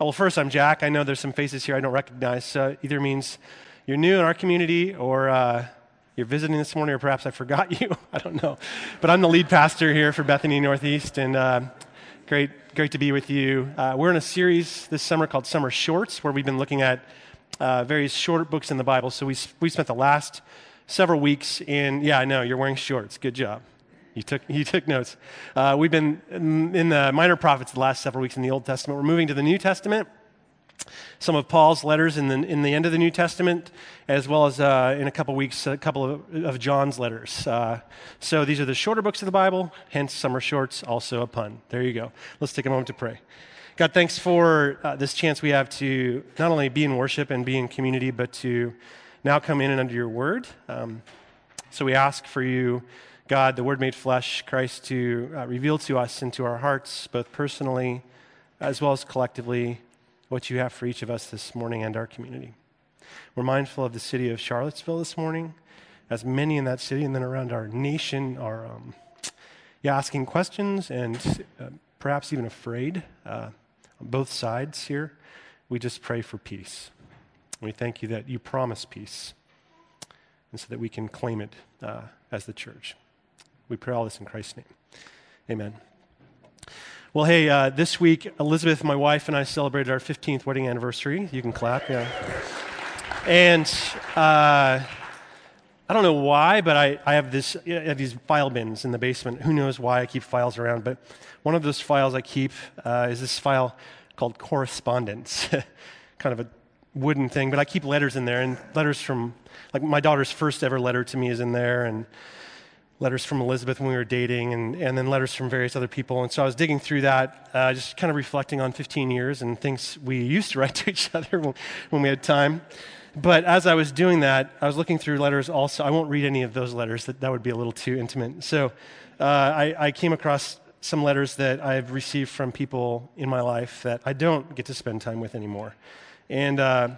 Well, first, I'm Jack. I know there's some faces here I don't recognize. So either means you're new in our community or uh, you're visiting this morning, or perhaps I forgot you. I don't know. But I'm the lead pastor here for Bethany Northeast, and uh, great, great to be with you. Uh, we're in a series this summer called Summer Shorts, where we've been looking at uh, various short books in the Bible. So we, we spent the last several weeks in, yeah, I know, you're wearing shorts. Good job. You took, you took notes. Uh, we've been in the minor prophets the last several weeks in the Old Testament. We're moving to the New Testament. Some of Paul's letters in the, in the end of the New Testament, as well as uh, in a couple weeks, a couple of, of John's letters. Uh, so these are the shorter books of the Bible, hence summer shorts, also a pun. There you go. Let's take a moment to pray. God, thanks for uh, this chance we have to not only be in worship and be in community, but to now come in and under your word. Um, so we ask for you God, the Word made flesh, Christ, to uh, reveal to us and to our hearts, both personally as well as collectively, what you have for each of us this morning and our community. We're mindful of the city of Charlottesville this morning, as many in that city and then around our nation are um, yeah, asking questions and uh, perhaps even afraid uh, on both sides here. We just pray for peace. We thank you that you promise peace, and so that we can claim it uh, as the church. We pray all this in Christ's name. Amen. Well, hey, uh, this week, Elizabeth, my wife, and I celebrated our 15th wedding anniversary. You can clap, yeah. And uh, I don't know why, but I, I, have this, I have these file bins in the basement. Who knows why I keep files around? But one of those files I keep uh, is this file called correspondence, kind of a wooden thing. But I keep letters in there, and letters from, like my daughter's first ever letter to me is in there, and letters from Elizabeth when we were dating, and, and then letters from various other people. And so I was digging through that, uh, just kind of reflecting on 15 years and things we used to write to each other when, we had time. But as I was doing that, I was looking through letters also. I won't read any of those letters, that, that would be a little too intimate. So uh, I, I came across some letters that I've received from people in my life that I don't get to spend time with anymore. And uh,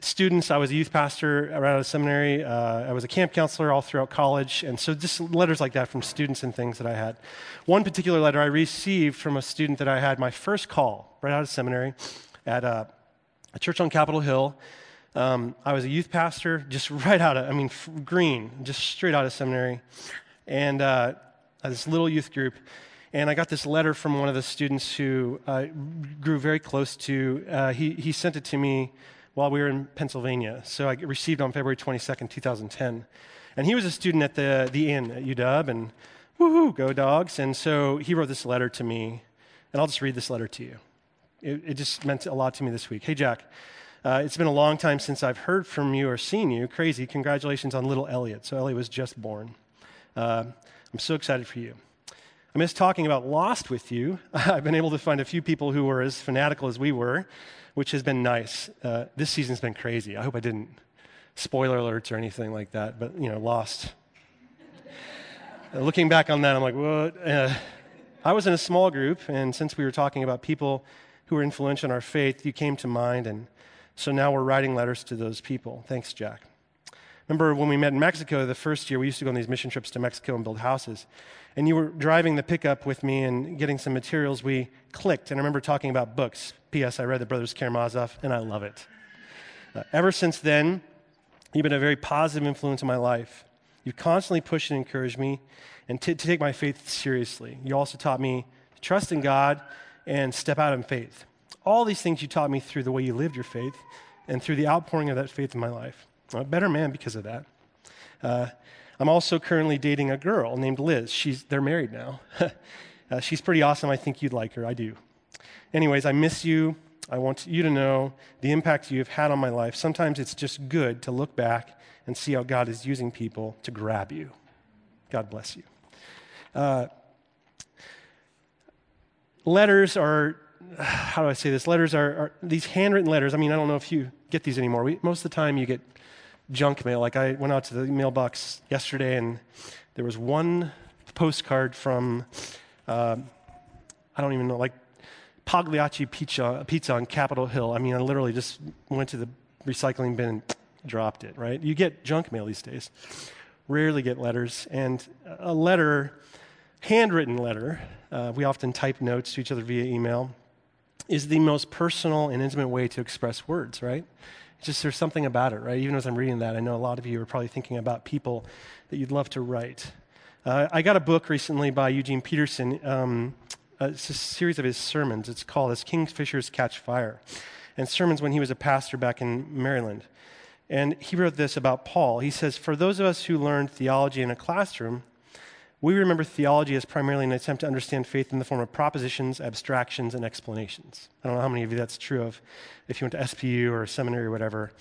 students. I was a youth pastor right out of seminary. Uh, I was a camp counselor all throughout college. And so just letters like that from students and things that I had. One particular letter I received from a student that I had my first call right out of seminary at a, a church on Capitol Hill. Um, I was a youth pastor just right out of, I mean, f- green, just straight out of seminary. And uh, this little youth group. And I got this letter from one of the students who uh, grew very close to. Uh, he, he sent it to me while we were in Pennsylvania. So I received on February 22nd, 2010. And he was a student at the, the inn at UW, and woohoo, go dogs. And so he wrote this letter to me, and I'll just read this letter to you. It, it just meant a lot to me this week. Hey, Jack, uh, it's been a long time since I've heard from you or seen you. Crazy. Congratulations on little Elliot. So Elliot was just born. Uh, I'm so excited for you. I miss talking about Lost with you. I've been able to find a few people who were as fanatical as we were which has been nice. Uh, this season's been crazy. I hope I didn't spoiler alerts or anything like that, but you know, lost. uh, looking back on that, I'm like, what? Uh, I was in a small group, and since we were talking about people who were influential in our faith, you came to mind, and so now we're writing letters to those people. Thanks, Jack. Remember when we met in Mexico the first year, we used to go on these mission trips to Mexico and build houses. And you were driving the pickup with me and getting some materials. We clicked, and I remember talking about books. P.S. I read the Brothers Karamazov, and I love it. Uh, ever since then, you've been a very positive influence in my life. You've constantly pushed and encouraged me and t- to take my faith seriously. You also taught me to trust in God and step out in faith. All these things you taught me through the way you lived your faith and through the outpouring of that faith in my life. I'm a better man because of that. Uh, I'm also currently dating a girl named Liz. She's, they're married now. uh, she's pretty awesome. I think you'd like her. I do. Anyways, I miss you. I want you to know the impact you have had on my life. Sometimes it's just good to look back and see how God is using people to grab you. God bless you. Uh, letters are, how do I say this? Letters are, are, these handwritten letters. I mean, I don't know if you get these anymore. We, most of the time, you get junk mail. Like I went out to the mailbox yesterday and there was one postcard from, uh, I don't even know, like Pagliacci pizza, pizza on Capitol Hill. I mean, I literally just went to the recycling bin and dropped it, right? You get junk mail these days. Rarely get letters. And a letter, handwritten letter, uh, we often type notes to each other via email. is the most personal and intimate way to express words, right? Just there's something about it, right? Even as I'm reading that, I know a lot of you are probably thinking about people that you'd love to write. Uh, I got a book recently by Eugene Peterson. Um, uh, it's a series of his sermons. It's called As Kingfishers Catch Fire, and sermons when he was a pastor back in Maryland. And he wrote this about Paul. He says, For those of us who learned theology in a classroom, we remember theology as primarily an attempt to understand faith in the form of propositions, abstractions, and explanations. I don't know how many of you that's true of if you went to SPU or seminary or whatever.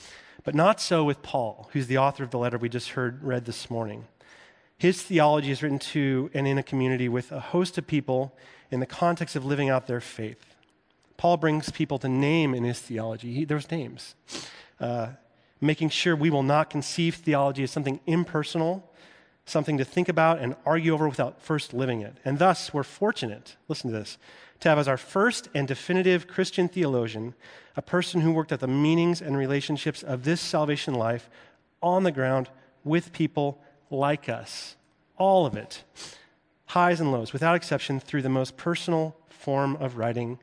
But not so with Paul, who's the author of the letter we just heard read this morning. His theology is written to and in a community with a host of people in the context of living out their faith. Paul brings people to name in his theology. He, there's names. Uh, making sure we will not conceive theology as something impersonal something to think about and argue over without first living it. And thus, we're fortunate, listen to this, to have as our first and definitive Christian theologian a person who worked at the meanings and relationships of this salvation life on the ground with people like us. All of it, highs and lows, without exception, through the most personal form of writing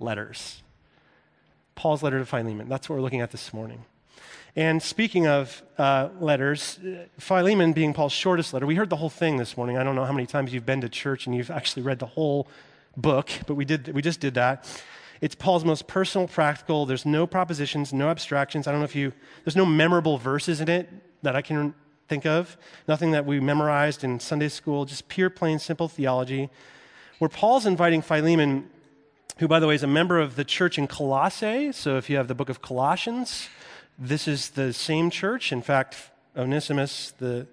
letters. Paul's letter to Philemon. That's what we're looking at this morning. And speaking of uh, letters, Philemon being Paul's shortest letter, we heard the whole thing this morning. I don't know how many times you've been to church and you've actually read the whole book, but we, did, we just did that. It's Paul's most personal, practical. There's no propositions, no abstractions. I don't know if you, there's no memorable verses in it that I can think of. Nothing that we memorized in Sunday school, just pure, plain, simple theology. Where Paul's inviting Philemon, who, by the way, is a member of the church in Colossae. So if you have the book of Colossians, this is the same church. In fact, Onesimus, the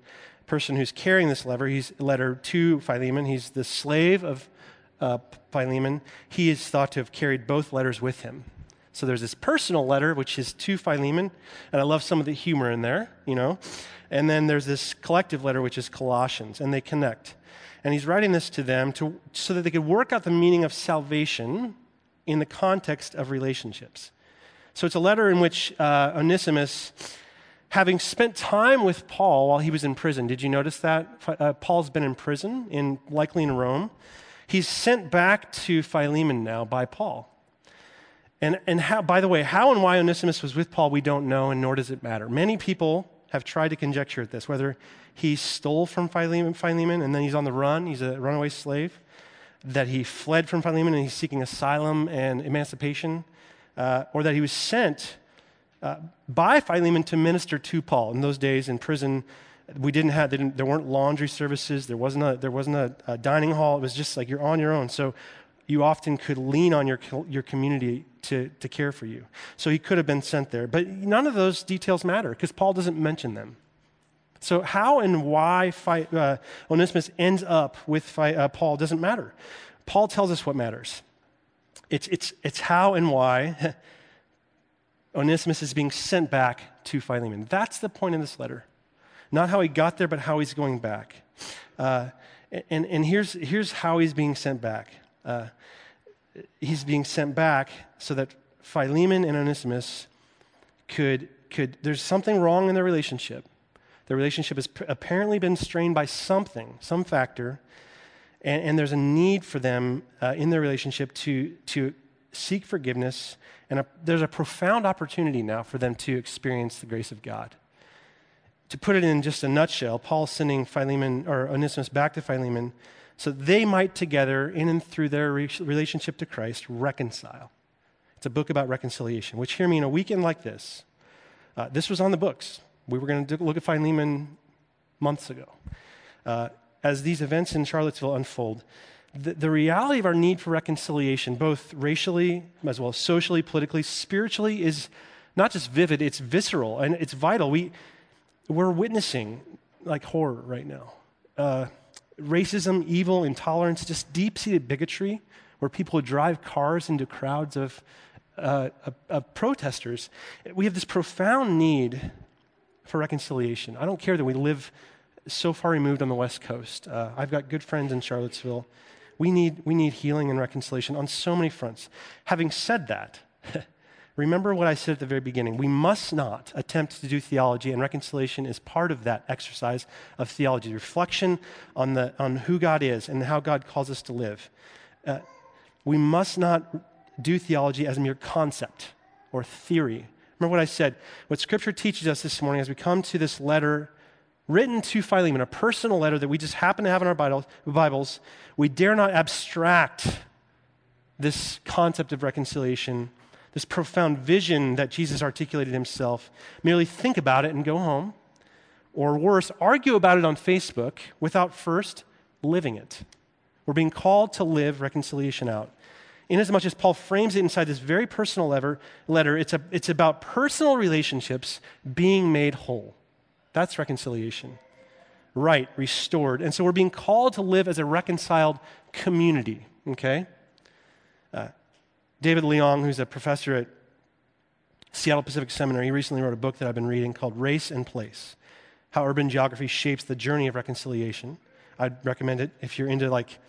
person who's carrying this letter, he's letter to Philemon. He's the slave of uh, Philemon. He is thought to have carried both letters with him. So there's this personal letter, which is to Philemon, and I love some of the humor in there, you know. And then there's this collective letter, which is Colossians, and they connect. And he's writing this to them to, so that they could work out the meaning of salvation in the context of relationships. So it's a letter in which uh, Onesimus, having spent time with Paul while he was in prison, did you notice that? Uh, Paul's been in prison, in, likely in Rome. He's sent back to Philemon now by Paul. And, and how, by the way, how and why Onesimus was with Paul, we don't know, and nor does it matter. Many people have tried to conjecture at this, whether he stole from Philemon, Philemon and then he's on the run, he's a runaway slave, that he fled from Philemon and he's seeking asylum and emancipation, uh, or that he was sent uh, by Philemon to minister to Paul. In those days in prison, we didn't have, didn't, there weren't laundry services, there wasn't, a, there wasn't a, a, dining hall. It was just like you're on your own. So you often could lean on your, your community to, to care for you. So he could have been sent there. But none of those details matter because Paul doesn't mention them. So, how and why uh, Onesimus ends up with uh, Paul doesn't matter. Paul tells us what matters. It's, it's, it's how and why Onesimus is being sent back to Philemon. That's the point of this letter. Not how he got there, but how he's going back. Uh, and and here's, here's how he's being sent back. Uh, he's being sent back so that Philemon and Onesimus could, could, there's something wrong in their relationship. Their relationship has apparently been strained by something, some factor, and, and there's a need for them uh, in their relationship to, to seek forgiveness. And a, there's a profound opportunity now for them to experience the grace of God. To put it in just a nutshell, Paul's sending Philemon or Onesimus back to Philemon so they might together, in and through their relationship to Christ, reconcile. It's a book about reconciliation, which hear me in a weekend like this. Uh, this was on the books. We were going to look at Philemon months ago. Uh, as these events in Charlottesville unfold, the, the reality of our need for reconciliation, both racially as well as socially, politically, spiritually, is not just vivid, it's visceral and it's vital. We, we're witnessing like horror right now. Uh, racism, evil, intolerance, just deep seated bigotry, where people drive cars into crowds of, uh, of, of, protesters. We have this profound need for reconciliation. I don't care that we live so far removed on the West Coast. Uh, I've got good friends in Charlottesville. We need, we need healing and reconciliation on so many fronts. Having said that, remember what I said at the very beginning. We must not attempt to do theology, and reconciliation is part of that exercise of theology, reflection on, the, on who God is and how God calls us to live. Uh, we must not do theology as a mere concept or theory. Remember what I said? What Scripture teaches us this morning as we come to this letter written to Philemon, a personal letter that we just happen to have in our Bibles, we dare not abstract this concept of reconciliation, this profound vision that Jesus articulated himself, merely think about it and go home, or worse, argue about it on Facebook without first living it. We're being called to live reconciliation out. Inasmuch as Paul frames it inside this very personal letter, it's, a, it's about personal relationships being made whole. That's reconciliation. Right, restored. And so we're being called to live as a reconciled community, okay? Uh, David Leong, who's a professor at Seattle Pacific Seminary, he recently wrote a book that I've been reading called Race and Place How Urban Geography Shapes the Journey of Reconciliation. I'd recommend it if you're into like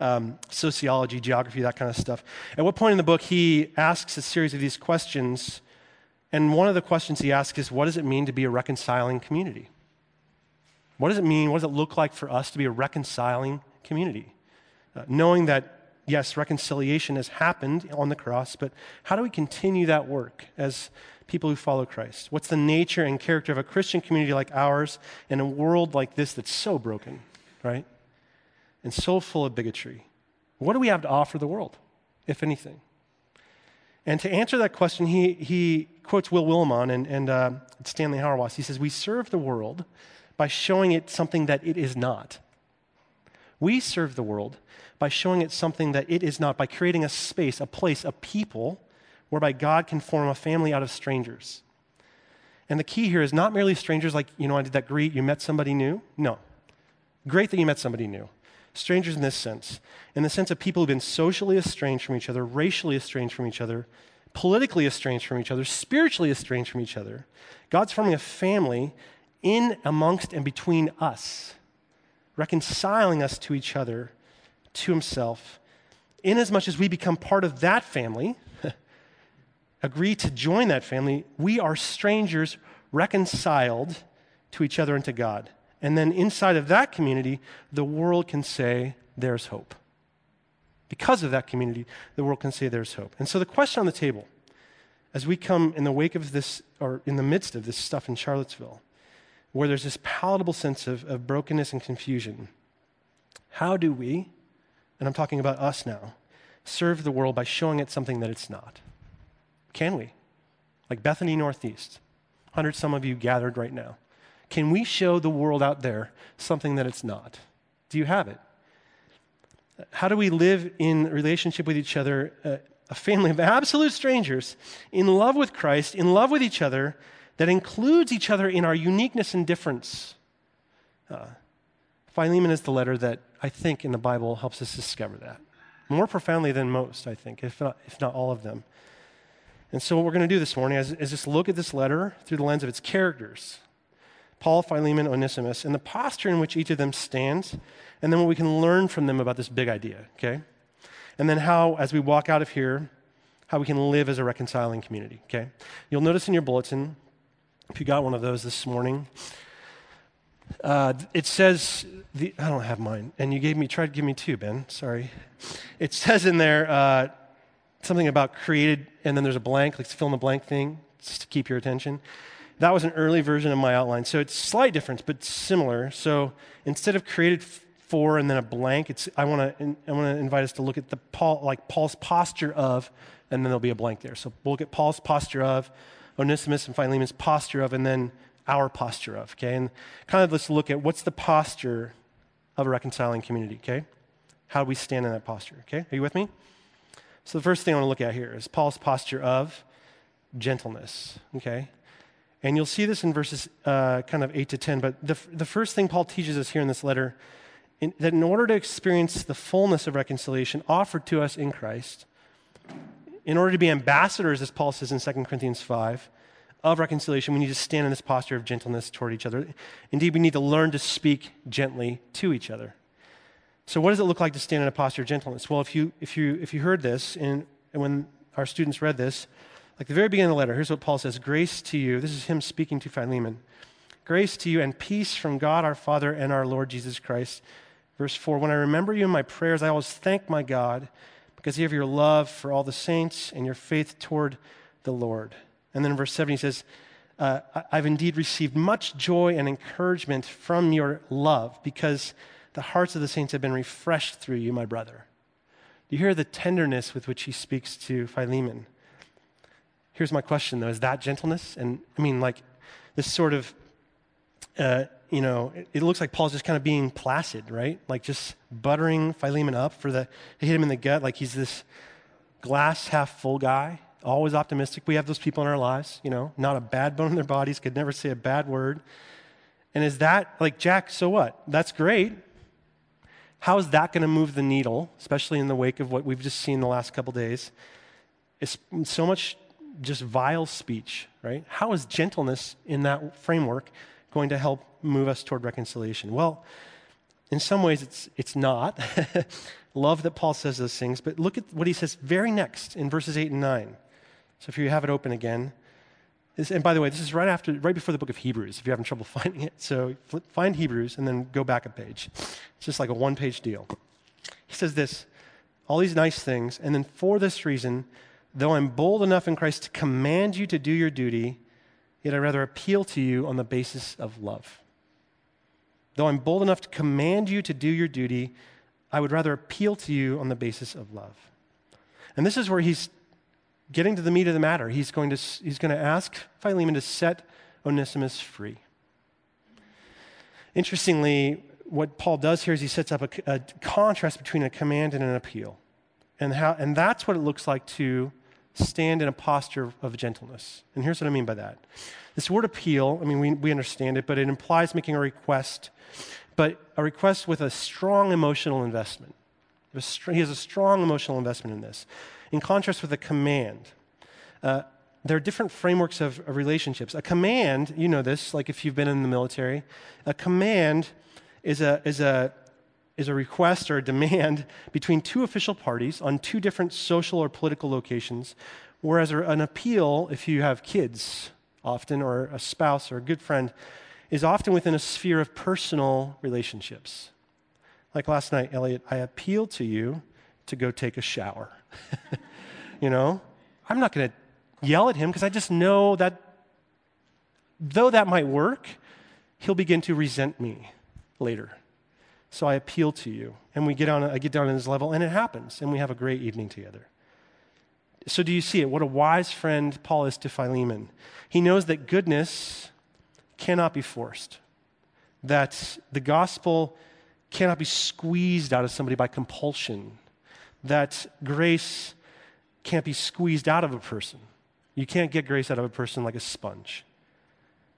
um, sociology, geography, that kind of stuff. At what point in the book he asks a series of these questions and one of the questions he asks is what does it mean to be a reconciling community? What does it mean? What does it look like for us to be a reconciling community? Uh, knowing that, yes, reconciliation has happened on the cross, but how do we continue that work as people who follow Christ? What's the nature and character of a Christian community like ours in a world like this that's so broken, right? And so full of bigotry? What do we have to offer the world, if anything? And to answer that question, he, he quotes Will Willimon and, and uh, Stanley Hauerwas. He says, We serve the world by showing it something that it is not. We serve the world by showing it something that it is not, by creating a space, a place, a people whereby God can form a family out of strangers. And the key here is not merely strangers like, you know, I did that greet, you met somebody new. No. Great that you met somebody new. Strangers in this sense, in the sense of people who've been socially estranged from each other, racially estranged from each other, politically estranged from each other, spiritually estranged from each other. God's forming a family in, amongst, and between us, reconciling us to each other, to Himself, inasmuch as we become part of that family, agree to join that family, we are strangers reconciled to each other and to God. And then inside of that community, the world can say, there's hope. Because of that community, the world can say there's hope. And so the question on the table, as we come in the wake of this, or in the midst of this stuff in Charlottesville, where there's this palatable sense of, of brokenness and confusion, how do we, and I'm talking about us now, serve the world by showing it something that it's not? Can we? Like Bethany Northeast, 100 some of you gathered right now. Can we show the world out there something that it's not? Do you have it? How do we live in relationship with each other, uh, a family of absolute strangers, in love with Christ, in love with each other, that includes each other in our uniqueness and difference? Uh, Philemon is the letter that I think in the Bible helps us discover that. More profoundly than most, I think, if not, if not all of them. And so, what we're going to do this morning is, is just look at this letter through the lens of its characters Paul, Philemon, Onesimus, and the posture in which each of them stands, and then what we can learn from them about this big idea, okay? And then how, as we walk out of here, how we can live as a reconciling community, okay? You'll notice in your bulletin, if you got one of those this morning, uh, it says, the, I don't have mine, and you gave me, tried to give me two, Ben, sorry. It says in there uh, something about created, and then there's a blank, like fill in the blank thing, just to keep your attention. That was an early version of my outline. So it's slight difference, but similar. So instead of created for and then a blank, it's, I want to I invite us to look at the Paul, like Paul's posture of, and then there'll be a blank there. So we'll look at Paul's posture of, Onesimus and Philemon's posture of, and then our posture of. Okay, and kind of let's look at what's the posture of a reconciling community. Okay, how do we stand in that posture? Okay, are you with me? So the first thing I want to look at here is Paul's posture of gentleness. Okay, and you'll see this in verses uh, kind of 8 to 10. But the, the first thing Paul teaches us here in this letter in, that in order to experience the fullness of reconciliation offered to us in Christ, in order to be ambassadors, as Paul says in 2 Corinthians 5, of reconciliation, we need to stand in this posture of gentleness toward each other. Indeed, we need to learn to speak gently to each other. So, what does it look like to stand in a posture of gentleness? Well, if you, if you, if you heard this, and, and when our students read this, like the very beginning of the letter, here's what Paul says Grace to you. This is him speaking to Philemon. Grace to you and peace from God our Father and our Lord Jesus Christ. Verse 4 When I remember you in my prayers, I always thank my God because of your love for all the saints and your faith toward the Lord. And then in verse 7, he says, uh, I've indeed received much joy and encouragement from your love because the hearts of the saints have been refreshed through you, my brother. Do you hear the tenderness with which he speaks to Philemon? Here's my question, though. Is that gentleness? And I mean, like, this sort of, uh, you know, it, it, looks like Paul's just kind of being placid, right? Like just buttering Philemon up for the, hit him in the gut, like he's this glass half full guy always optimistic. We have those people in our lives, you know, not a bad bone in their bodies, could never say a bad word. And is that like, Jack, so what? That's great. How is that going to move the needle, especially in the wake of what we've just seen the last couple days? It's so much just vile speech, right? How is gentleness in that framework going to help move us toward reconciliation? Well, in some ways, it's, it's not. Love that Paul says those things, but look at what he says very next in verses 8 and 9. So if you have it open again, this, and by the way, this is right after, right before the book of Hebrews. If you're having trouble finding it, so flip, find Hebrews and then go back a page. It's just like a one-page deal. He says this: all these nice things, and then for this reason, though I'm bold enough in Christ to command you to do your duty, yet I rather appeal to you on the basis of love. Though I'm bold enough to command you to do your duty, I would rather appeal to you on the basis of love. And this is where he's getting to the meat of the matter, he's going to, he's going to ask Philemon to set Onesimus free. Interestingly, what Paul does here is he sets up a, a contrast between a command and an appeal. And, how, and that's what it looks like to stand in a posture of gentleness. And here's what I mean by that. This word appeal, I mean, we, we understand it, but it implies making a request, but a request with a strong emotional investment. He has a strong emotional investment in this in contrast with a command. Uh, there are different frameworks of, of, relationships. A command, you know this, like if you've been in the military, a command is a, is a, is a request or a demand between two official parties on two different social or political locations, whereas an appeal, if you have kids often, or a spouse or a good friend, is often within a sphere of personal relationships. Like last night, Elliot, I appealed to you to go take a shower. you know, I'm not going to yell at him because I just know that though that might work, he'll begin to resent me later. So I appeal to you. And we get on, I get down on his level, and it happens, and we have a great evening together. So, do you see it? What a wise friend Paul is to Philemon. He knows that goodness cannot be forced, that the gospel cannot be squeezed out of somebody by compulsion that grace can't be squeezed out of a person. You can't get grace out of a person like a sponge.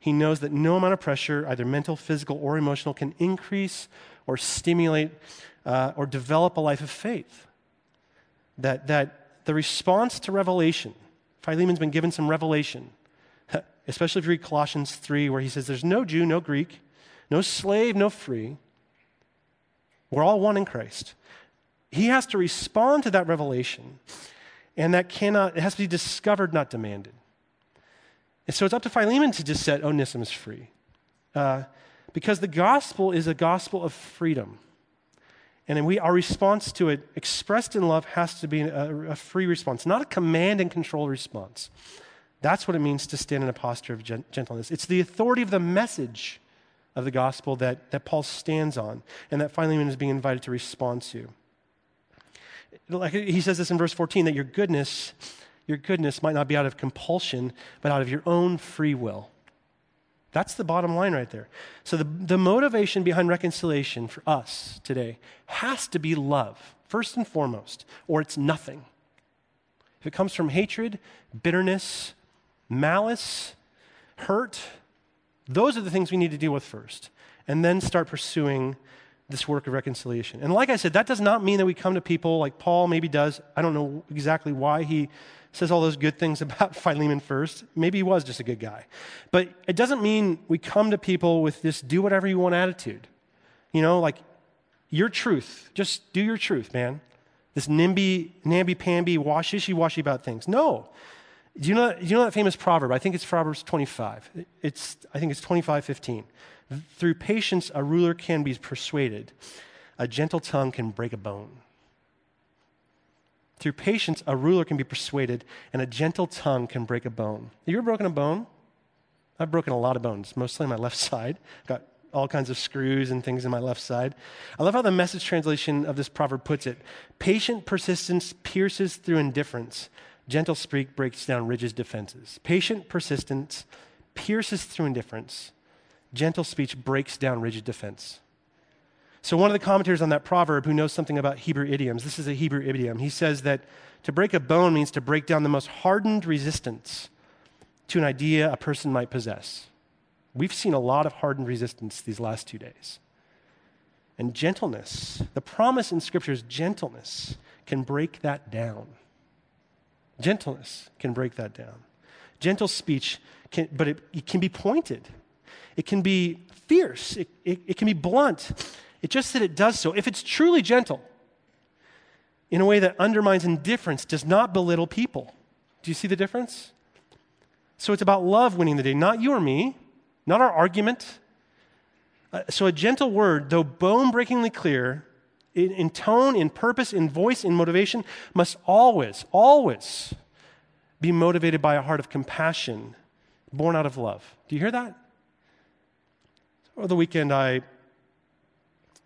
He knows that no amount of pressure, either mental, physical, or emotional, can increase or stimulate uh, or develop a life of faith. That, that the response to revelation, Philemon's been given some revelation, especially if you read Colossians 3, where he says, There's no Jew, no Greek, no slave, no free. We're all one in Christ. He has to respond to that revelation, and that cannot, it has to be discovered, not demanded. And so it's up to Philemon to just set Onesimus free. Uh, because the gospel is a gospel of freedom. And we, our response to it, expressed in love, has to be a, a, free response, not a command and control response. That's what it means to stand in a posture of gentleness. It's the authority of the message of the gospel that, that Paul stands on and that Philemon is being invited to respond to like he says this in verse 14 that your goodness, your goodness might not be out of compulsion, but out of your own free will. That's the bottom line right there. So the, the motivation behind reconciliation for us today has to be love, first and foremost, or it's nothing. If it comes from hatred, bitterness, malice, hurt, those are the things we need to deal with first. And then start pursuing this work of reconciliation. And like I said, that does not mean that we come to people like Paul maybe does. I don't know exactly why he says all those good things about Philemon first. Maybe he was just a good guy. But it doesn't mean we come to people with this do whatever you want attitude. You know, like your truth. Just do your truth, man. This NIMBY, namby-pamby, wishy-washy about things. No. Do you, know, do you know that famous proverb? I think it's Proverbs 25. It's, I think it's 25, 15. Through patience, a ruler can be persuaded. A gentle tongue can break a bone. Through patience, a ruler can be persuaded, and a gentle tongue can break a bone. Have you ever broken a bone? I've broken a lot of bones, mostly on my left side. Got all kinds of screws and things in my left side. I love how the message translation of this proverb puts it patient persistence pierces through indifference, gentle speak breaks down rigid defenses. Patient persistence pierces through indifference, gentle speech breaks down rigid defense. So, one of the commentators on that proverb who knows something about Hebrew idioms, this is a Hebrew idiom, he says that to break a bone means to break down the most hardened resistance to an idea a person might possess. We've seen a lot of hardened resistance these last two days. And gentleness, the promise in Scripture is gentleness can break that down. Gentleness can break that down. Gentle speech, can, but it, it, can be pointed. It can be fierce. It, it, it can be blunt. It's just that it does so. If it's truly gentle, in a way that undermines indifference, does not belittle people. Do you see the difference? So it's about love winning the day, not you or me, not our argument. Uh, so a gentle word, though bone breakingly clear, in, in tone, in purpose, in voice, in motivation, must always, always be motivated by a heart of compassion born out of love. Do you hear that? Over the weekend, I,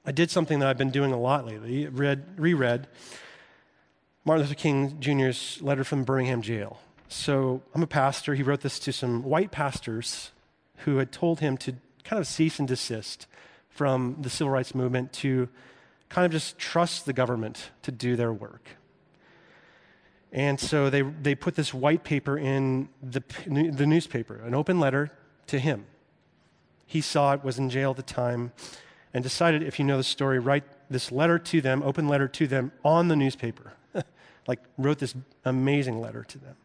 I did something that I've been doing a lot lately, read, reread Martin Luther King Jr.'s letter from Birmingham jail. So I'm a pastor. He wrote this to some white pastors who had told him to kind of cease and desist from the civil rights movement to kind of just trust the government to do their work. And so they, they put this white paper in the, the newspaper, an open letter to him. He saw it, was in jail at the time, and decided, if you know the story, write this letter to them, open letter to them on the newspaper. like, wrote this amazing letter to them.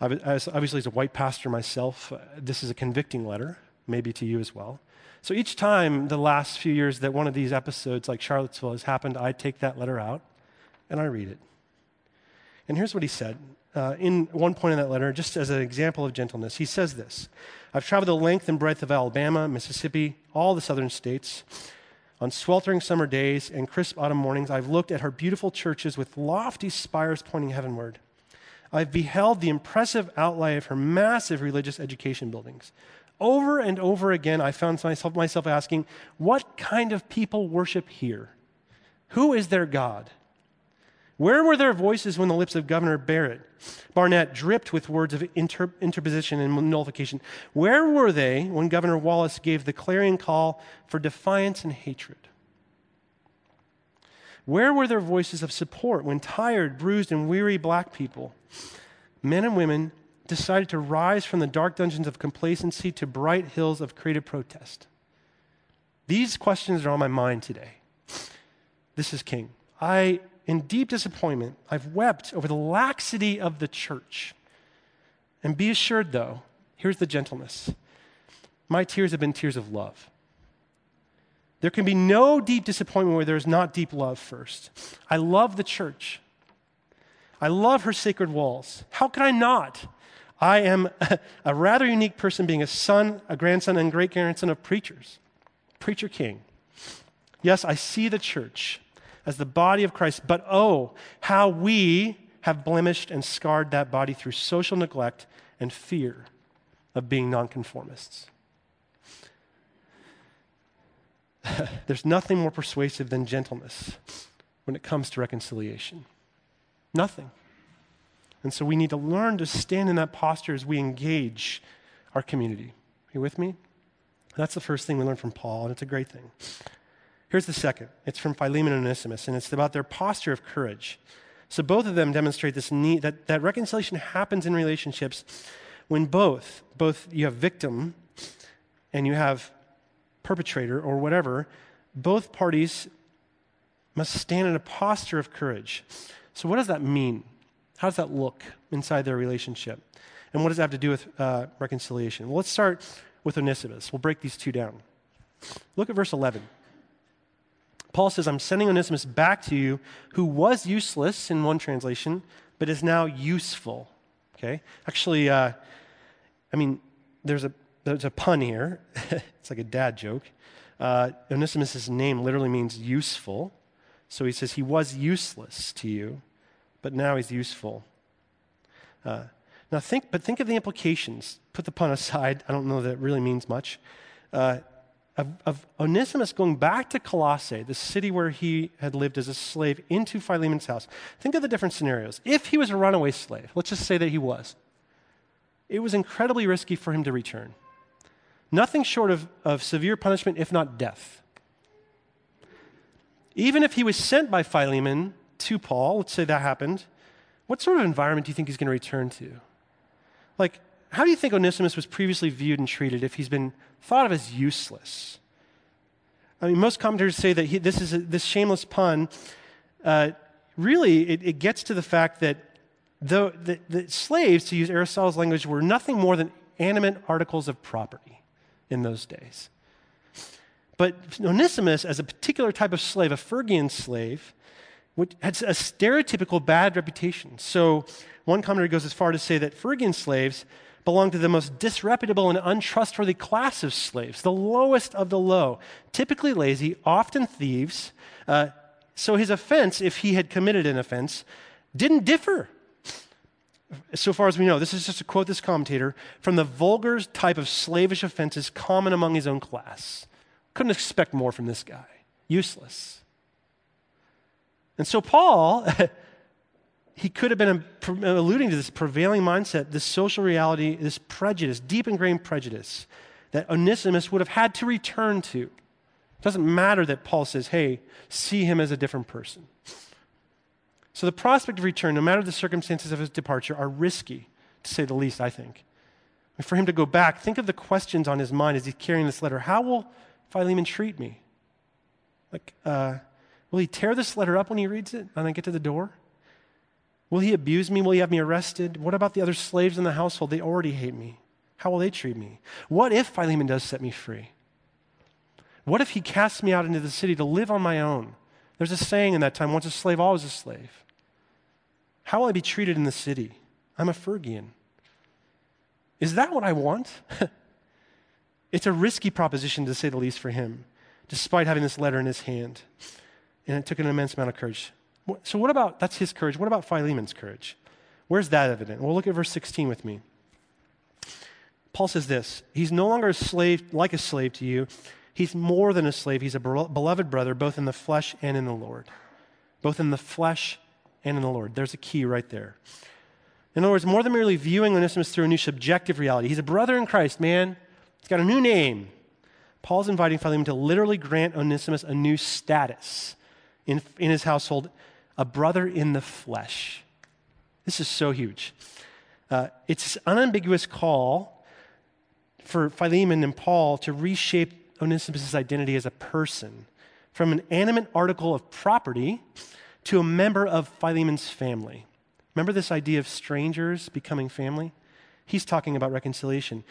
Obviously, as a white pastor myself, uh, this is a convicting letter, maybe to you as well. So each time the last few years that one of these episodes, like Charlottesville, has happened, I take that letter out and I read it. And here's what he said. Uh, in one point in that letter, just as an example of gentleness, he says this I've traveled the length and breadth of Alabama, Mississippi, all the southern states. On sweltering summer days and crisp autumn mornings, I've looked at her beautiful churches with lofty spires pointing heavenward. I've beheld the impressive outlay of her massive religious education buildings. Over and over again, I found myself, myself asking, what kind of people worship here? Who is their God? Where were their voices when the lips of Governor Barrett, Barnett dripped with words of inter- interposition and nullification? Where were they when Governor Wallace gave the clarion call for defiance and hatred? Where were their voices of support when tired, bruised, and weary black people, men and women, decided to rise from the dark dungeons of complacency to bright hills of creative protest? These questions are on my mind today. This is King. I, in deep disappointment, I've wept over the laxity of the church. And be assured, though, here's the gentleness my tears have been tears of love. There can be no deep disappointment where there's not deep love first. I love the church. I love her sacred walls. How could I not? I am a, a rather unique person being a son, a grandson, and great grandson of preachers. Preacher king. Yes, I see the church as the body of Christ, but oh, how we have blemished and scarred that body through social neglect and fear of being nonconformists. There's nothing more persuasive than gentleness when it comes to reconciliation. Nothing. And so we need to learn to stand in that posture as we engage our community. Are you with me? That's the first thing we learn from Paul, and it's a great thing. Here's the second it's from Philemon and Onesimus, and it's about their posture of courage. So both of them demonstrate this need that, that reconciliation happens in relationships when both, both you have victim and you have perpetrator or whatever, both parties must stand in a posture of courage. So, what does that mean? How does that look inside their relationship? And what does that have to do with uh, reconciliation? Well, let's start with Onesimus. We'll break these two down. Look at verse 11. Paul says, I'm sending Onesimus back to you, who was useless in one translation, but is now useful. Okay? Actually, uh, I mean, there's a there's a pun here. it's like a dad joke. Uh, Onesimus' name literally means useful. So he says, He was useless to you, but now he's useful. Uh, now think, but think of the implications. Put the pun aside. I don't know that it really means much. Uh, of, of, Onesimus going back to Colossae, the city where he had lived as a slave, into Philemon's house. Think of the different scenarios. If he was a runaway slave, let's just say that he was, it was incredibly risky for him to return. Nothing short of, of severe punishment, if not death. Even if he was sent by Philemon to Paul, let's say that happened, what sort of environment do you think he's going to return to? Like, how do you think Onesimus was previously viewed and treated if he's been thought of as useless? I mean, most commentators say that he, this is a, this shameless pun. Uh, really, it, it, gets to the fact that the, the, the slaves, to use Aristotle's language, were nothing more than animate articles of property in those days. But Onesimus, as a particular type of slave, a Phrygian slave, had a stereotypical bad reputation. So one commentator goes as far to say that Phrygian slaves belonged to the most disreputable and untrustworthy class of slaves, the lowest of the low, typically lazy, often thieves. Uh, so his offense, if he had committed an offense, didn't differ. So far as we know, this is just to quote this commentator from the vulgar type of slavish offenses common among his own class. Couldn't expect more from this guy. Useless. And so, Paul, he could have been alluding to this prevailing mindset, this social reality, this prejudice, deep ingrained prejudice that Onesimus would have had to return to. It doesn't matter that Paul says, hey, see him as a different person. So the prospect of return, no matter the circumstances of his departure, are risky, to say the least, I think. For him to go back, think of the questions on his mind as he's carrying this letter. How will Philemon treat me? Like, uh, will he tear this letter up when he reads it and I get to the door? Will he abuse me? Will he have me arrested? What about the other slaves in the household? They already hate me. How will they treat me? What if Philemon does set me free? What if he casts me out into the city to live on my own? There's a saying in that time once a slave, always a slave. How will I be treated in the city? I'm a Phrygian. Is that what I want? it's a risky proposition, to say the least, for him, despite having this letter in his hand. And it took an immense amount of courage. So, what about that's his courage? What about Philemon's courage? Where's that evident? Well, look at verse 16 with me. Paul says this He's no longer a slave, like a slave to you. He's more than a slave. He's a beloved brother, both in the flesh and in the Lord. Both in the flesh and in the Lord. There's a key right there. In other words, more than merely viewing Onesimus through a new subjective reality, he's a brother in Christ, man. He's got a new name. Paul's inviting Philemon to literally grant Onesimus a new status in, in his household, a brother in the flesh. This is so huge. Uh, it's an unambiguous call for Philemon and Paul to reshape Onesimus' identity as a person from an animate article of property to a member of Philemon's family. Remember this idea of strangers becoming family? He's talking about reconciliation.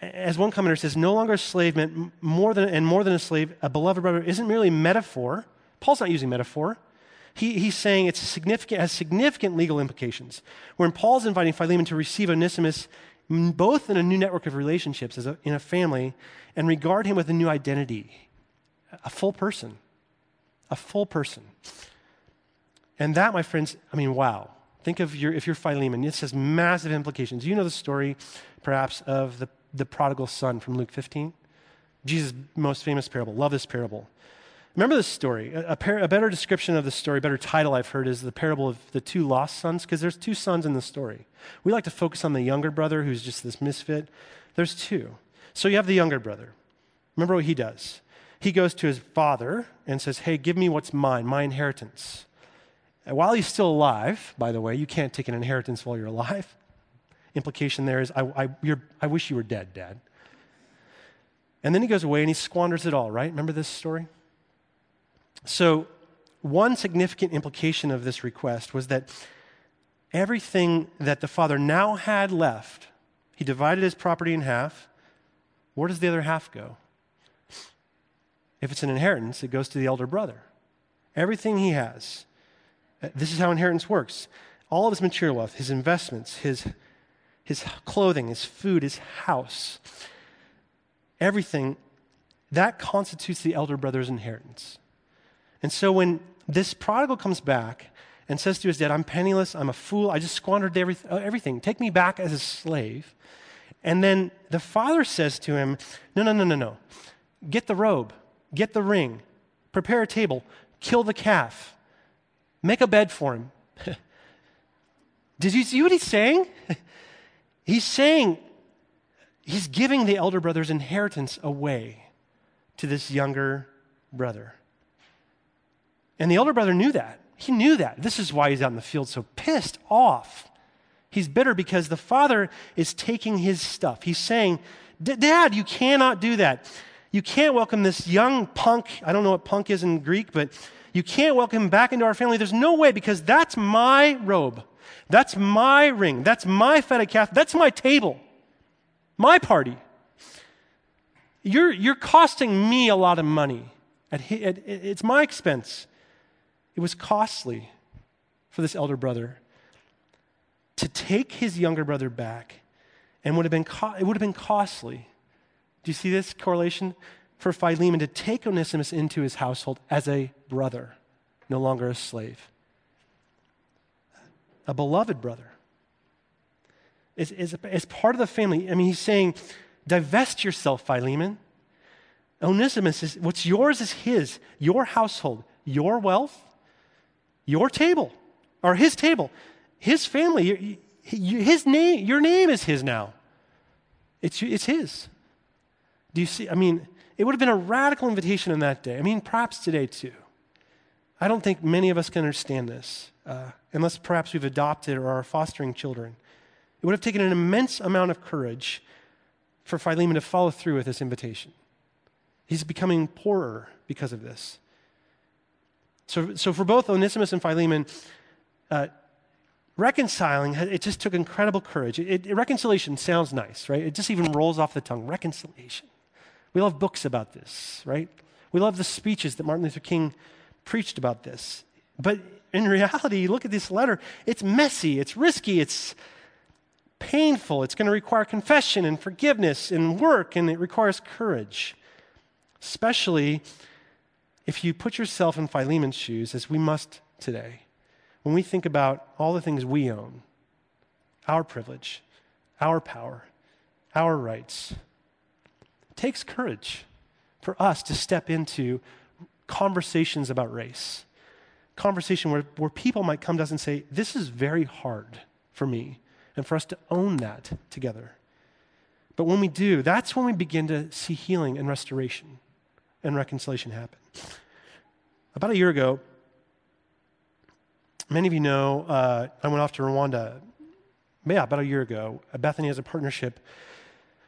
As one commentator says, no longer a slave meant more than, and more than a slave, a beloved brother isn't merely metaphor. Paul's not using metaphor. He, he's saying it significant, has significant legal implications. When Paul's inviting Philemon to receive Onesimus both in a new network of relationships as a, in a family and regard him with a new identity, a full person, a full person. And that, my friends, I mean, wow. Think of your, if you're Philemon, this has massive implications. You know the story, perhaps, of the, the prodigal son from Luke 15? Jesus' most famous parable. Love this parable. Remember this story. A, par- a better description of the story, better title I've heard is the parable of the two lost sons, because there's two sons in the story. We like to focus on the younger brother who's just this misfit. There's two. So you have the younger brother. Remember what he does? He goes to his father and says, Hey, give me what's mine, my inheritance. And while he's still alive, by the way, you can't take an inheritance while you're alive. Implication there is, I, I, I wish you were dead, Dad. And then he goes away and he squanders it all, right? Remember this story? So, one significant implication of this request was that everything that the father now had left, he divided his property in half. Where does the other half go? If it's an inheritance, it goes to the elder brother. Everything he has uh, this is how inheritance works. All of his material wealth, his investments, his, his clothing, his food, his house, everything, that constitutes the elder brother's inheritance. And so when this prodigal comes back, and says to his dad, I'm penniless, I'm a fool, I just squandered everything. Take me back as a slave. And then the father says to him, No, no, no, no, no. Get the robe, get the ring, prepare a table, kill the calf, make a bed for him. Did you see what he's saying? he's saying he's giving the elder brother's inheritance away to this younger brother. And the elder brother knew that. He knew that. This is why he's out in the field so pissed off. He's bitter because the father is taking his stuff. He's saying, Dad, you cannot do that. You can't welcome this young punk. I don't know what punk is in Greek, but you can't welcome him back into our family. There's no way because that's my robe. That's my ring. That's my fatted calf. That's my table. My party. You're, you're costing me a lot of money. At, at, it's my expense. It was costly for this elder brother to take his younger brother back and would have been co- it would have been costly. Do you see this correlation? For Philemon to take Onesimus into his household as a brother, no longer a slave. A beloved brother. As, as, as part of the family, I mean, he's saying, divest yourself, Philemon. Onesimus is what's yours is his, your household, your wealth, your table, or his table. His family, his name, your name is his now. It's, it's his. Do you see? I mean, it would have been a radical invitation in that day. I mean, perhaps today too. I don't think many of us can understand this, uh, unless perhaps we've adopted or are fostering children. It would have taken an immense amount of courage for Philemon to follow through with this invitation. He's becoming poorer because of this. So, so for both Onesimus and Philemon, uh, reconciling, it just took incredible courage. It, it, reconciliation sounds nice, right? It just even rolls off the tongue. Reconciliation. We love books about this, right? We love the speeches that Martin Luther King preached about this. But in reality, you look at this letter, it's messy, it's risky, it's painful. It's going to require confession and forgiveness and work, and it requires courage. Especially if you put yourself in Philemon's shoes, as we must today when we think about all the things we own our privilege, our power, our rights, it takes courage for us to step into conversations about race. Conversation where, where people might come to us and say, This is very hard for me, and for us to own that together. But when we do, that's when we begin to see healing and restoration and reconciliation happen. About a year ago, Many of you know uh, I went off to Rwanda, yeah, about a year ago. Uh, Bethany has a partnership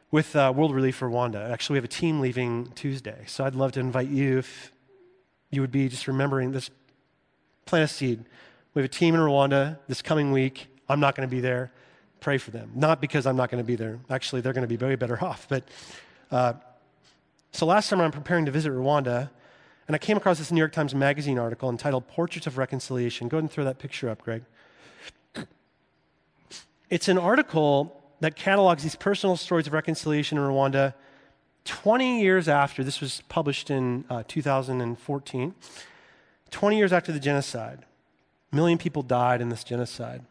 with uh, World Relief Rwanda. Actually, we have a team leaving Tuesday, so I'd love to invite you if you would be just remembering this. Plant a seed. We have a team in Rwanda this coming week. I'm not going to be there. Pray for them. Not because I'm not going to be there. Actually, they're going to be very better off. But uh, so last summer, I'm preparing to visit Rwanda. And I came across this New York Times Magazine article entitled Portraits of Reconciliation. Go ahead and throw that picture up, Greg. It's an article that catalogs these personal stories of reconciliation in Rwanda 20 years after, this was published in uh, 2014, 20 years after the genocide. A million people died in this genocide.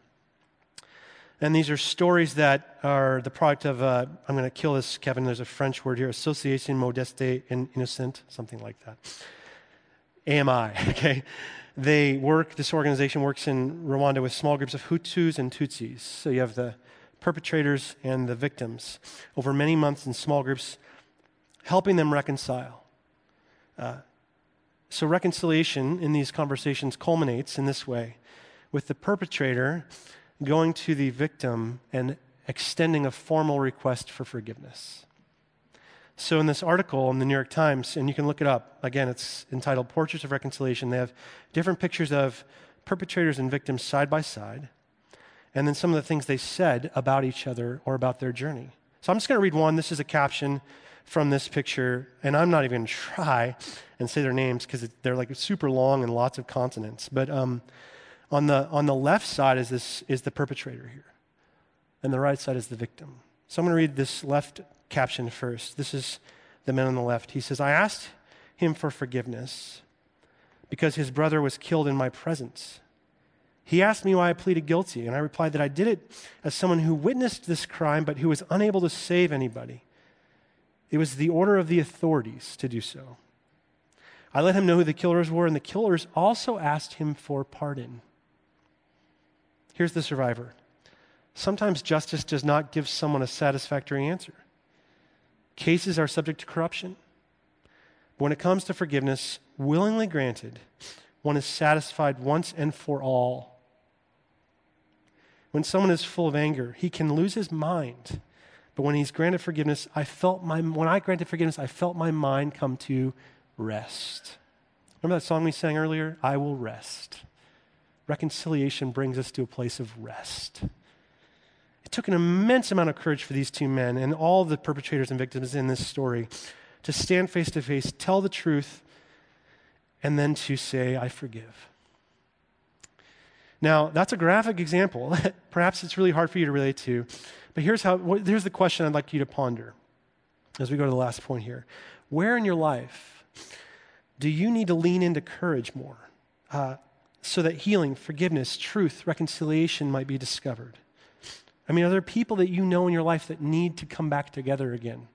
And these are stories that are the product of, uh, I'm going to kill this, Kevin. There's a French word here, Association Modeste and Innocent, something like that. AMI, okay? They work, this organization works in Rwanda with small groups of Hutus and Tutsis. So you have the perpetrators and the victims over many months in small groups, helping them reconcile. Uh, so reconciliation in these conversations culminates in this way with the perpetrator going to the victim and extending a formal request for forgiveness. So, in this article in the New York Times, and you can look it up, again, it's entitled Portraits of Reconciliation. They have different pictures of perpetrators and victims side by side, and then some of the things they said about each other or about their journey. So, I'm just going to read one. This is a caption from this picture, and I'm not even going to try and say their names because they're like super long and lots of consonants. But um, on, the, on the left side is, this, is the perpetrator here, and the right side is the victim. So I'm going to read this left caption first. This is the man on the left. He says, I asked him for forgiveness because his brother was killed in my presence. He asked me why I pleaded guilty, and I replied that I did it as someone who witnessed this crime but who was unable to save anybody. It was the order of the authorities to do so. I let him know who the killers were, and the killers also asked him for pardon. Here's the survivor. Sometimes justice does not give someone a satisfactory answer. Cases are subject to corruption. But when it comes to forgiveness, willingly granted, one is satisfied once and for all. When someone is full of anger, he can lose his mind. But when he's granted forgiveness, I felt my when I granted forgiveness, I felt my mind come to rest. Remember that song we sang earlier? I will rest. Reconciliation brings us to a place of rest. It took an immense amount of courage for these two men and all the perpetrators and victims in this story to stand face to face, tell the truth, and then to say, I forgive. Now, that's a graphic example. Perhaps it's really hard for you to relate to, but here's, how, here's the question I'd like you to ponder as we go to the last point here. Where in your life do you need to lean into courage more uh, so that healing, forgiveness, truth, reconciliation might be discovered? I mean, are there people that you know in your life that need to come back together again?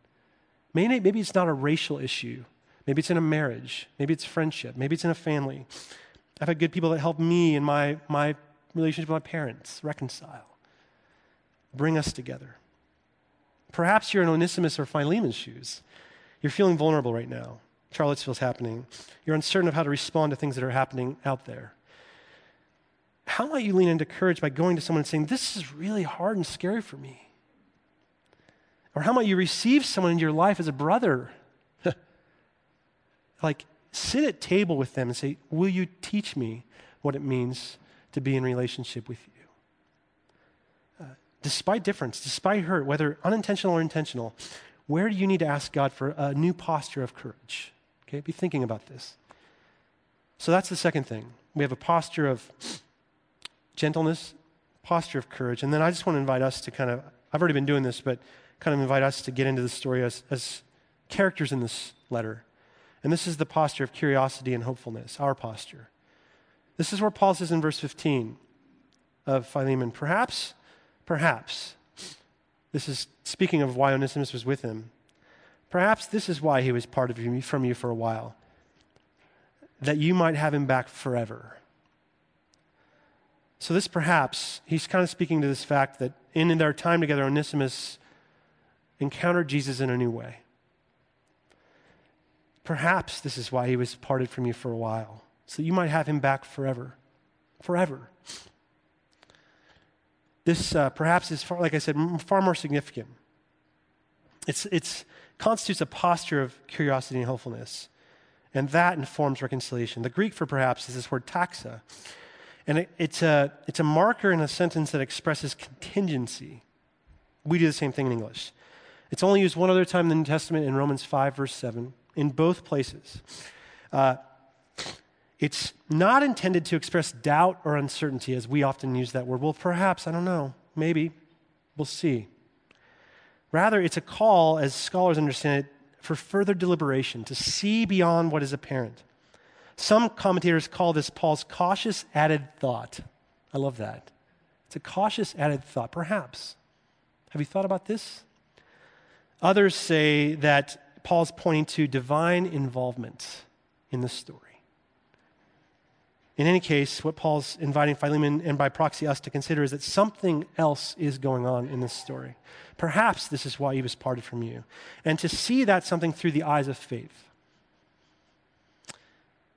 Maybe, it's not a racial issue. Maybe it's in a marriage. Maybe it's friendship. Maybe it's in a family. I've had good people that help me in my, my relationship with my parents reconcile, bring us together. Perhaps you're in Onesimus or Philemon's shoes. You're feeling vulnerable right now. Charlottesville's happening. You're uncertain of how to respond to things that are happening out there. How might you lean into courage by going to someone and saying, This is really hard and scary for me? Or how might you receive someone in your life as a brother? like, sit at table with them and say, Will you teach me what it means to be in relationship with you? Uh, despite difference, despite hurt, whether unintentional or intentional, where do you need to ask God for a new posture of courage? Okay, be thinking about this. So that's the second thing. We have a posture of gentleness, posture of courage. And then I just want to invite us to kind of, I've already been doing this, but kind of invite us to get into the story as, as characters in this letter. And this is the posture of curiosity and hopefulness, our posture. This is where Paul says in verse 15 of Philemon, perhaps, perhaps, this is speaking of why Onesimus was with him. Perhaps this is why he was from you, from you for a while, that you might have him back forever. So, this perhaps, he's kind of speaking to this fact that in their time together, Onesimus encountered Jesus in a new way. Perhaps this is why he was parted from you for a while, so you might have him back forever. Forever. This uh, perhaps is, far, like I said, far more significant. It's, it's constitutes a posture of curiosity and hopefulness, and that informs reconciliation. The Greek for perhaps is this word tacha, and it, it's, a, it's a marker in a sentence that expresses contingency. We do the same thing in English. It's only used one other time in the New Testament in Romans 5, verse 7 in both places. Uh, it's not intended to express doubt or uncertainty, as we often use that word. Well, perhaps, I don't know, maybe, we'll see. Rather, it's a call, as scholars understand it, for further deliberation, to see beyond what is apparent. Some commentators call this Paul's cautious added thought. I love that. It's a cautious added thought, perhaps. Have you thought about this? Others say that Paul's pointing to divine involvement in the story. In any case, what Paul's inviting Philemon and by proxy us to consider is that something else is going on in this story. Perhaps this is why he was parted from you. And to see that something through the eyes of faith.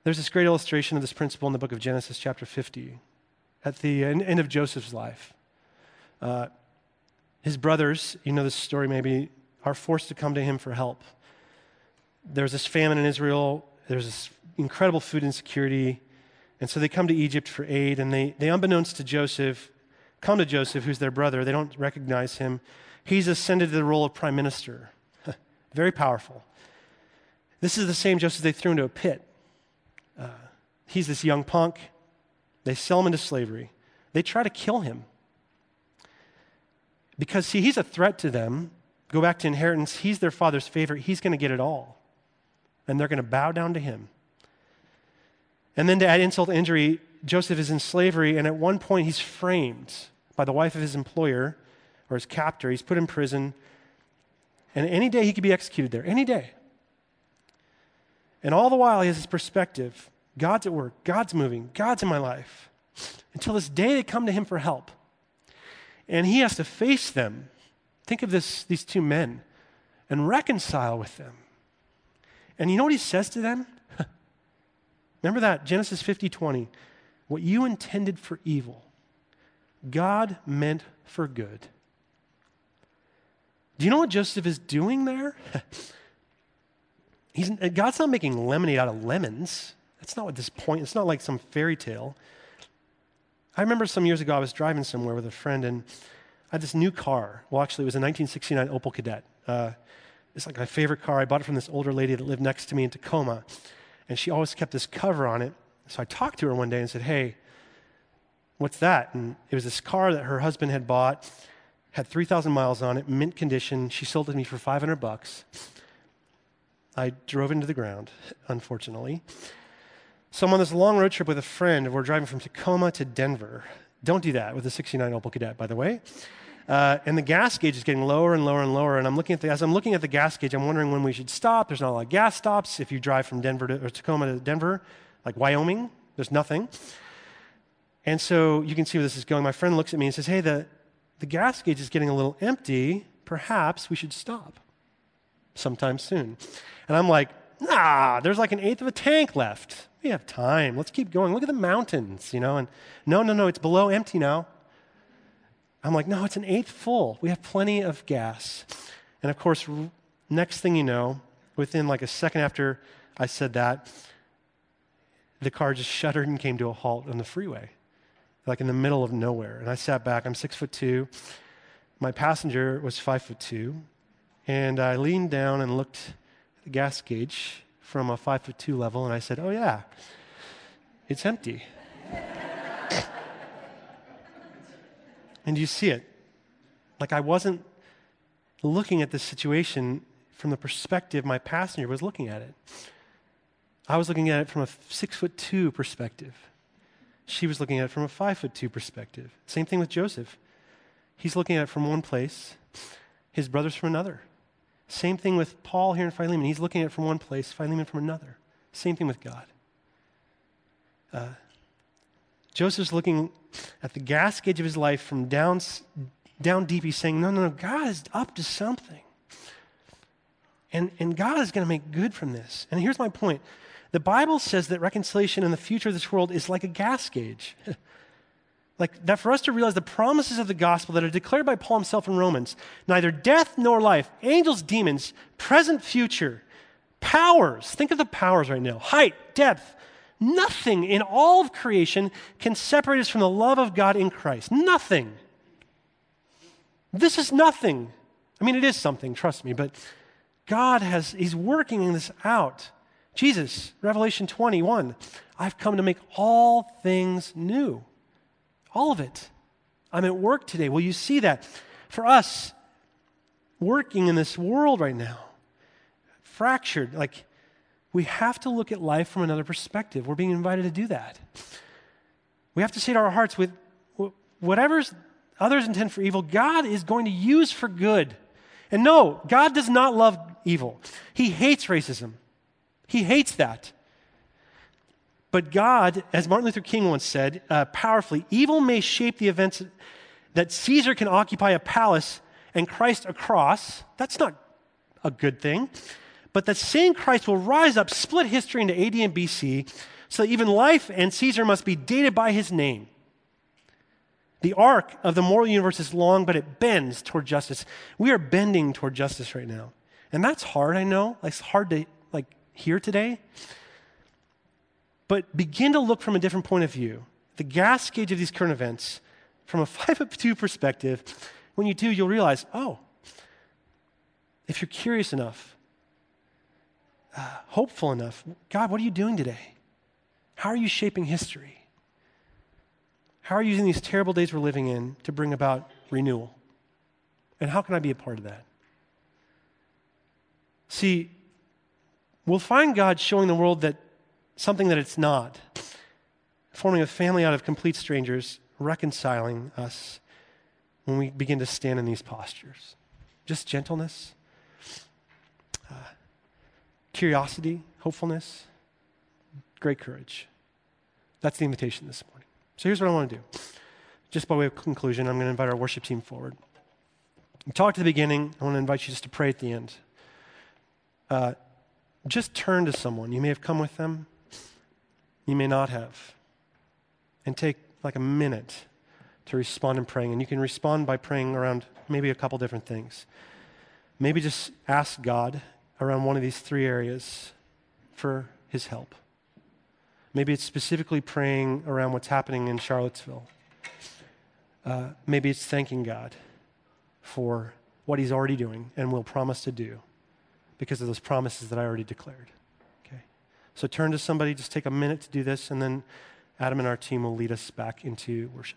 There's this great illustration of this principle in the book of Genesis, chapter 50, at the end of Joseph's life. Uh, his brothers, you know this story maybe, are forced to come to him for help there's this famine in Israel, there's this incredible food insecurity. And so they come to Egypt for aid, and they, they unbeknownst to Joseph, come to Joseph, who's their brother. They don't recognize him. He's ascended to the role of prime minister. Very powerful. This is the same Joseph they threw into a pit. Uh, he's this young punk. They sell him into slavery. They try to kill him. Because, see, he's a threat to them. Go back to inheritance. He's their father's favorite. He's going to get it all and they're going to bow down to him. And then to add insult to injury, Joseph is in slavery, and at one point he's framed by the wife of his employer or his captor. He's put in prison, and any day he could be executed there, any day. And all the while, he has this perspective God's at work, God's moving, God's in my life. Until this day, they come to him for help. And he has to face them. Think of this, these two men and reconcile with them. And you know what he says to them? Remember that, Genesis 50 20. What you intended for evil, God meant for good. Do you know what Joseph is doing there? He's, God's not making lemonade out of lemons. That's not what this point, it's not like some fairy tale. I remember some years ago I was driving somewhere with a friend and I had this new car. Well, actually, it was a 1969 Opel Kadett. Uh, it's like my favorite car. I bought it from this older lady that lived next to me in Tacoma, and she always kept this cover on it. So I talked to her one day and said, Hey, what's that? And it was this car that her husband had bought, had 3,000 miles on it, mint condition. She sold it to me for 500 bucks. I drove into the ground, unfortunately. So I'm on this long road trip with a friend. We're driving from Tacoma to Denver. Don't do that with a 69 Opel Kadett, by the way. Uh, and the gas gauge is getting lower and lower and lower. And I'm looking at the, as I'm looking at the gas gauge, I'm wondering when we should stop. There's not a lot of gas stops. If you drive from Denver to, or Tacoma to Denver, like Wyoming, there's nothing. And so you can see where this is going. My friend looks at me and says, Hey, the, the gas gauge is getting a little empty. Perhaps we should stop sometime soon. And I'm like, Nah, there's like an eighth of a tank left. We have time. Let's keep going. Look at the mountains, you know. And no, no, no, it's below empty now. I'm like, no, it's an eighth full. We have plenty of gas. And of course, next thing you know, within like a second after I said that, the car just shuddered and came to a halt on the freeway, like in the middle of nowhere. And I sat back. I'm six foot two. My passenger was five foot two. And I leaned down and looked at the gas gauge from a five foot two level, and I said, Oh, yeah, it's empty. And you see it? Like I wasn't looking at this situation from the perspective my passenger was looking at it. I was looking at it from a six foot two perspective. She was looking at it from a five foot two perspective. Same thing with Joseph. He's looking at it from one place, his brother's from another. Same thing with Paul here in Philemon. He's looking at it from one place, Philemon from another. Same thing with God. Uh, Joseph's looking at the gas gauge of his life from down, down deep. He's saying, No, no, no, God is up to something. And, and God is going to make good from this. And here's my point the Bible says that reconciliation in the future of this world is like a gas gauge. like that for us to realize the promises of the gospel that are declared by Paul himself in Romans neither death nor life, angels, demons, present, future, powers. Think of the powers right now height, depth, Nothing in all of creation can separate us from the love of God in Christ. Nothing. This is nothing. I mean, it is something, trust me, but God has, He's working this out. Jesus, Revelation 21, I've come to make all things new. All of it. I'm at work today. Will you see that? For us, working in this world right now, fractured, like we have to look at life from another perspective. We're being invited to do that. We have to say to our hearts, with whatever others intend for evil, God is going to use for good. And no, God does not love evil. He hates racism. He hates that. But God, as Martin Luther King once said uh, powerfully, evil may shape the events that Caesar can occupy a palace and Christ a cross. That's not a good thing but that same Christ will rise up, split history into AD and BC, so that even life and Caesar must be dated by his name. The arc of the moral universe is long, but it bends toward justice. We are bending toward justice right now. And that's hard, I know. It's hard to like hear today. But begin to look from a different point of view. The gas gauge of these current events from a 5 up 2 perspective. When you do, you'll realize, oh, if you're curious enough, uh, hopeful enough God, what are you doing today? How are you shaping history? How are you using these terrible days we're living in to bring about renewal? And how can I be a part of that? See, we'll find God showing the world that something that it's not forming a family out of complete strangers, reconciling us when we begin to stand in these postures. Just gentleness, uh, curiosity, hopefulness, great courage. That's the invitation this morning. So here's what I want to do. Just by way of conclusion, I'm going to invite our worship team forward. We talked at the beginning. I want to invite you just to pray at the end. Uh, just turn to someone. You may have come with them, you may not have. And take like a minute to respond in praying. And you can respond by praying around maybe a couple different things. Maybe just ask God around one of these three areas for his help. Maybe it's specifically praying around what's happening in Charlottesville. Uh, maybe it's thanking God for what he's already doing and will promise to do because of those promises that I already declared. So turn to somebody, just take a minute to do this, and then Adam and our team will lead us back into worship.